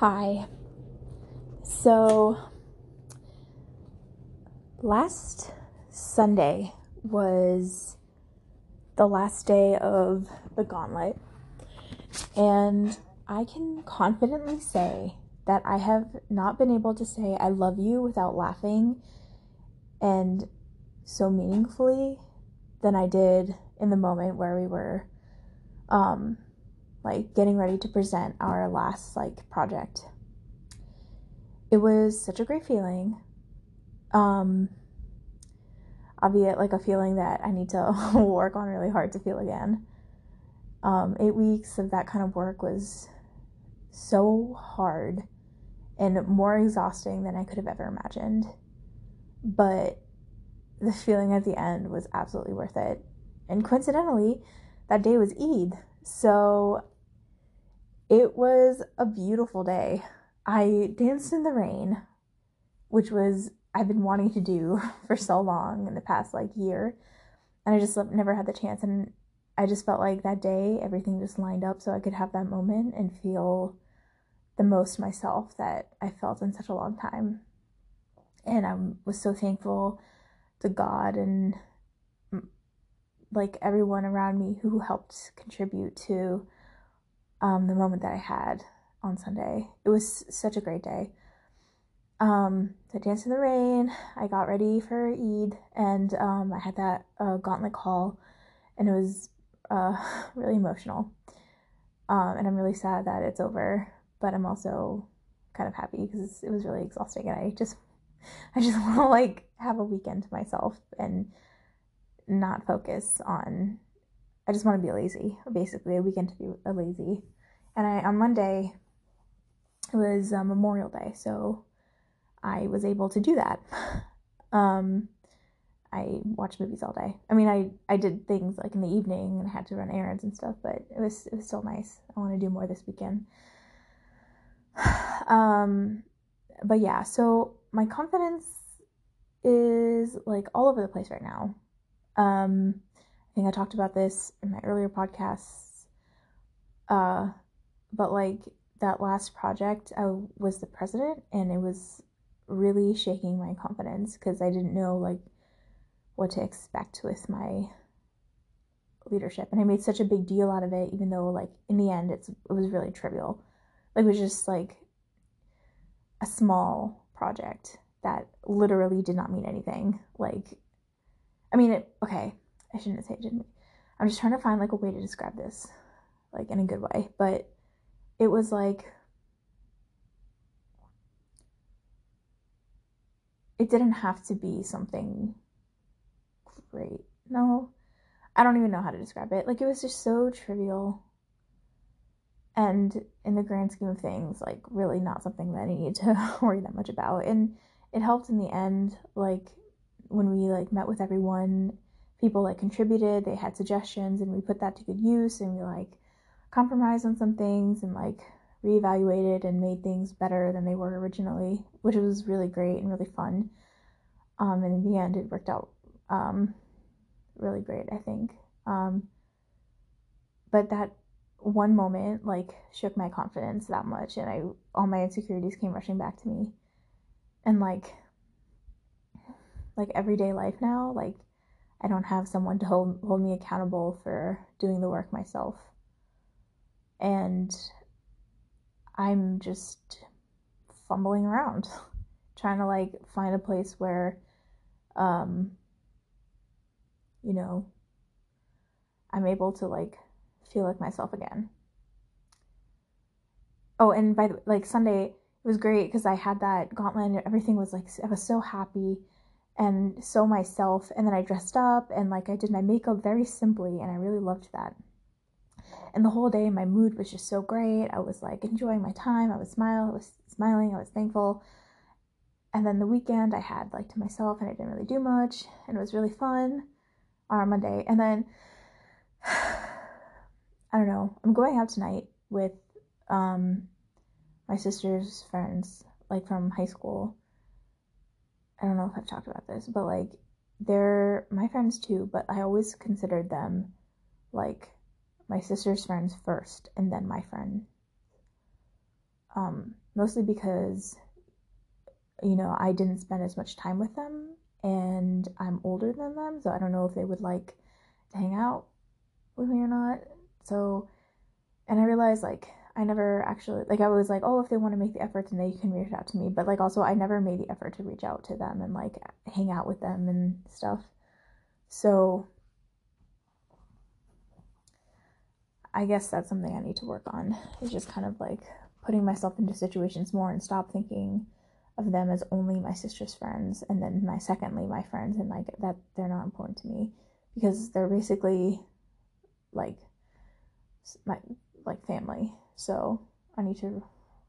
Hi. So, last Sunday was the last day of the gauntlet, and I can confidently say that I have not been able to say I love you without laughing and so meaningfully than I did in the moment where we were um like getting ready to present our last like project. It was such a great feeling. Um albeit like a feeling that I need to work on really hard to feel again. Um, eight weeks of that kind of work was so hard and more exhausting than I could have ever imagined. But the feeling at the end was absolutely worth it. And coincidentally, that day was Eid. So it was a beautiful day. I danced in the rain, which was I've been wanting to do for so long in the past like year. And I just never had the chance and I just felt like that day everything just lined up so I could have that moment and feel the most myself that I felt in such a long time. And I was so thankful to God and like everyone around me who helped contribute to um, the moment that I had on Sunday. It was such a great day. Um, I danced in the rain. I got ready for Eid, and um, I had that uh, gauntlet call, and it was uh, really emotional. Um, and I'm really sad that it's over, but I'm also kind of happy because it was really exhausting, and I just, I just want to like have a weekend to myself and not focus on I just want to be lazy, basically a weekend to be a lazy. And I on Monday it was uh, Memorial Day, so I was able to do that. Um, I watched movies all day. I mean, I I did things like in the evening and I had to run errands and stuff, but it was it was still nice. I want to do more this weekend. Um, but yeah, so my confidence is like all over the place right now. Um, I think I talked about this in my earlier podcasts. Uh, but like that last project, I was the president, and it was really shaking my confidence because I didn't know like what to expect with my leadership, and I made such a big deal out of it, even though like in the end, it's it was really trivial. Like it was just like a small project that literally did not mean anything. Like I mean, it, okay, I shouldn't say it didn't. I'm just trying to find like a way to describe this, like in a good way. But it was like, it didn't have to be something great. No, I don't even know how to describe it. Like, it was just so trivial. And in the grand scheme of things, like, really not something that I need to worry that much about. And it helped in the end, like, when we like met with everyone people like contributed they had suggestions and we put that to good use and we like compromised on some things and like reevaluated and made things better than they were originally which was really great and really fun. Um, and in the end it worked out um, really great i think. Um, but that one moment like shook my confidence that much and i all my insecurities came rushing back to me. And like like everyday life now like i don't have someone to hold, hold me accountable for doing the work myself. And i'm just fumbling around trying to like find a place where um you know i'm able to like feel like myself again. Oh and by the like sunday it was great because i had that gauntlet and everything was like i was so happy and so myself and then I dressed up and like I did my makeup very simply and I really loved that. And the whole day my mood was just so great. I was like enjoying my time. I was smile, I was smiling, I was thankful. And then the weekend I had like to myself and I didn't really do much and it was really fun on Monday. And then I don't know, I'm going out tonight with um my sister's friends like from high school I don't know if I've talked about this, but like they're my friends too, but I always considered them like my sister's friends first and then my friend. Um, mostly because, you know, I didn't spend as much time with them and I'm older than them, so I don't know if they would like to hang out with me or not. So, and I realized like I never actually like I was like, oh, if they want to make the effort, then they can reach out to me. But like also, I never made the effort to reach out to them and like hang out with them and stuff. So I guess that's something I need to work on. Is just kind of like putting myself into situations more and stop thinking of them as only my sister's friends and then my secondly my friends and like that they're not important to me because they're basically like my like family. So I need to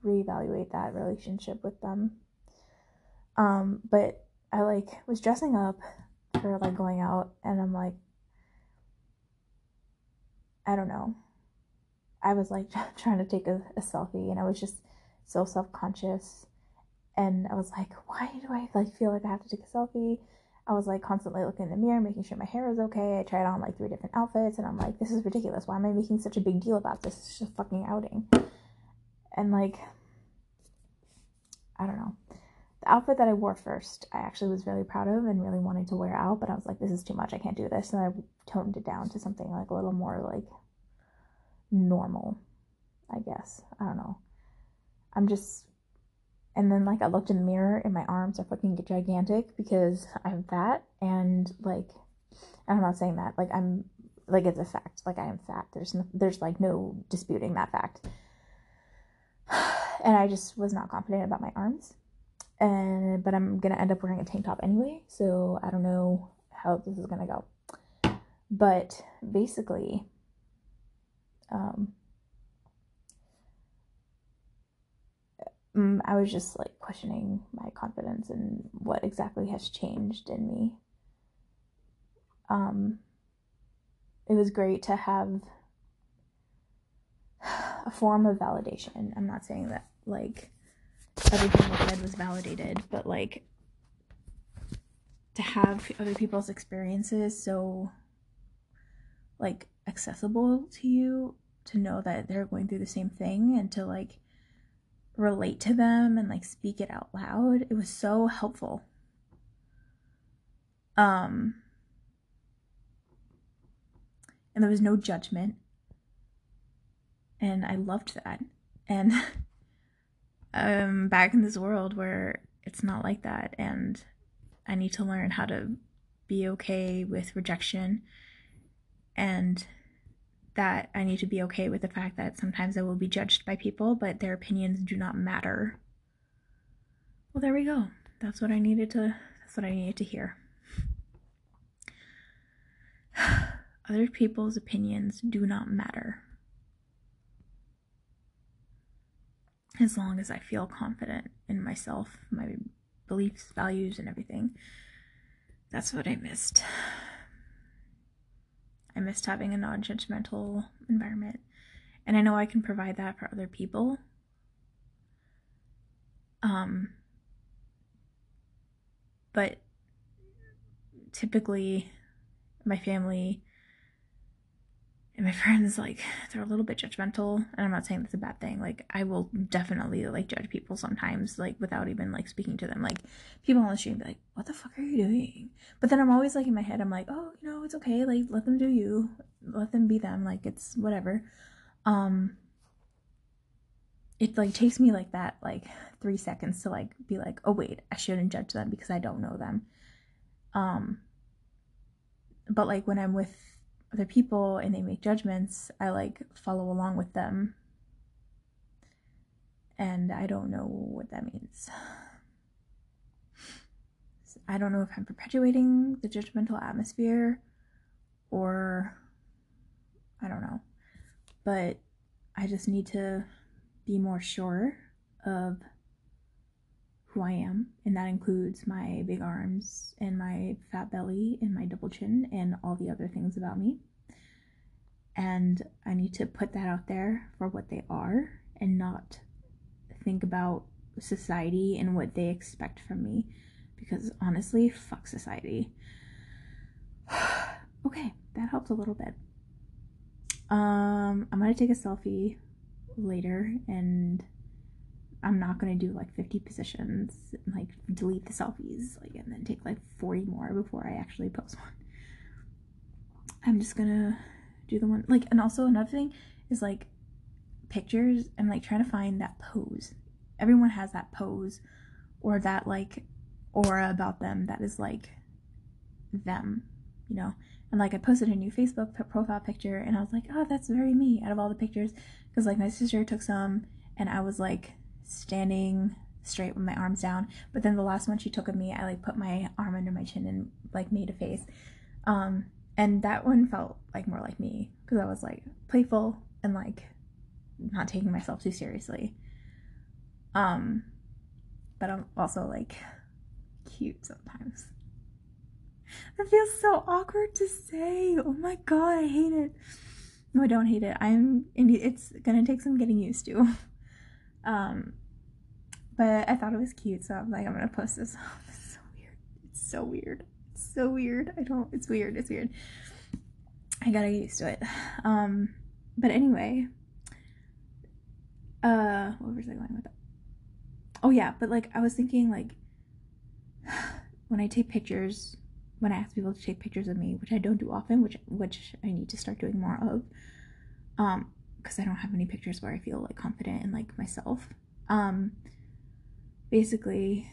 reevaluate that relationship with them. Um, but I like was dressing up for like going out and I'm like I don't know. I was like trying to take a, a selfie and I was just so self-conscious and I was like, why do I like feel like I have to take a selfie? I was like constantly looking in the mirror, making sure my hair was okay. I tried on like three different outfits and I'm like, this is ridiculous. Why am I making such a big deal about this? It's just a fucking outing. And like I don't know. The outfit that I wore first, I actually was really proud of and really wanted to wear out, but I was like, this is too much. I can't do this. And I toned it down to something like a little more like normal, I guess. I don't know. I'm just and then like I looked in the mirror and my arms are fucking gigantic because I'm fat and like I'm not saying that like I'm like it's a fact like I am fat. There's no, there's like no disputing that fact. And I just was not confident about my arms. And but I'm gonna end up wearing a tank top anyway, so I don't know how this is gonna go. But basically, um, Mm, I was just like questioning my confidence and what exactly has changed in me. Um, it was great to have a form of validation. I'm not saying that like everything I said was validated, but like to have other people's experiences so like accessible to you to know that they're going through the same thing and to like relate to them and like speak it out loud. It was so helpful. Um and there was no judgment. And I loved that. And I'm back in this world where it's not like that and I need to learn how to be okay with rejection and that I need to be okay with the fact that sometimes I will be judged by people, but their opinions do not matter. Well, there we go. That's what I needed to that's what I needed to hear. Other people's opinions do not matter. As long as I feel confident in myself, my beliefs, values, and everything. That's what I missed. I missed having a non judgmental environment. And I know I can provide that for other people. Um, but typically, my family and my friends like they're a little bit judgmental and i'm not saying that's a bad thing. Like i will definitely like judge people sometimes like without even like speaking to them. Like people on the street be like what the fuck are you doing? But then i'm always like in my head i'm like oh you know it's okay. Like let them do you. Let them be them. Like it's whatever. Um it like takes me like that like three seconds to like be like oh wait i shouldn't judge them because i don't know them. Um but like when i'm with other people and they make judgments, I like follow along with them. And I don't know what that means. I don't know if I'm perpetuating the judgmental atmosphere or I don't know. But I just need to be more sure of who I am, and that includes my big arms and my fat belly and my double chin and all the other things about me. And I need to put that out there for what they are and not think about society and what they expect from me because honestly, fuck society. okay, that helped a little bit. Um, I'm gonna take a selfie later and I'm not gonna do like 50 positions and like delete the selfies, like and then take like 40 more before I actually post one. I'm just gonna do the one like and also another thing is like pictures I'm like trying to find that pose. Everyone has that pose or that like aura about them that is like them, you know. And like I posted a new Facebook profile picture and I was like, "Oh, that's very me." Out of all the pictures cuz like my sister took some and I was like standing straight with my arms down. But then the last one she took of me, I like put my arm under my chin and like made a face. Um and that one felt like more like me because I was like playful and like not taking myself too seriously. Um, but I'm also like cute sometimes. That feels so awkward to say. Oh my god, I hate it. No, I don't hate it. I'm. It's gonna take some getting used to. Um, but I thought it was cute, so I'm like, I'm gonna post this. it's so weird. It's so weird It's so weird. I don't, it's weird, it's weird. I gotta get used to it. Um, but anyway, uh, what was I going with that? Oh yeah, but like I was thinking like when I take pictures, when I ask people to take pictures of me, which I don't do often, which which I need to start doing more of, um, because I don't have any pictures where I feel like confident in like myself. Um, basically,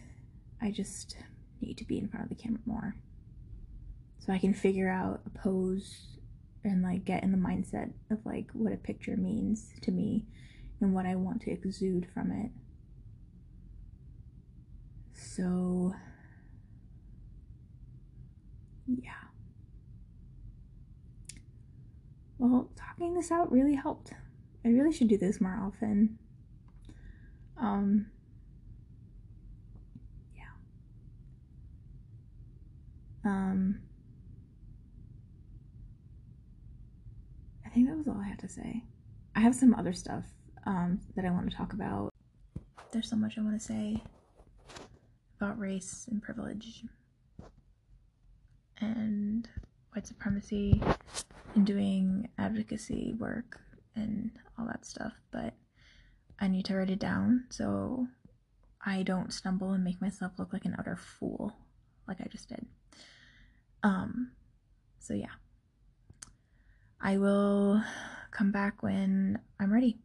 I just need to be in front of the camera more so I can figure out a pose and like get in the mindset of like what a picture means to me and what I want to exude from it. So, yeah. Well, talking this out really helped. I really should do this more often. Um, yeah. Um, I think that was all I had to say. I have some other stuff um, that I want to talk about. There's so much I want to say about race and privilege and white supremacy and doing advocacy work and all that stuff, but I need to write it down so I don't stumble and make myself look like an utter fool like I just did. Um so yeah. I will come back when I'm ready.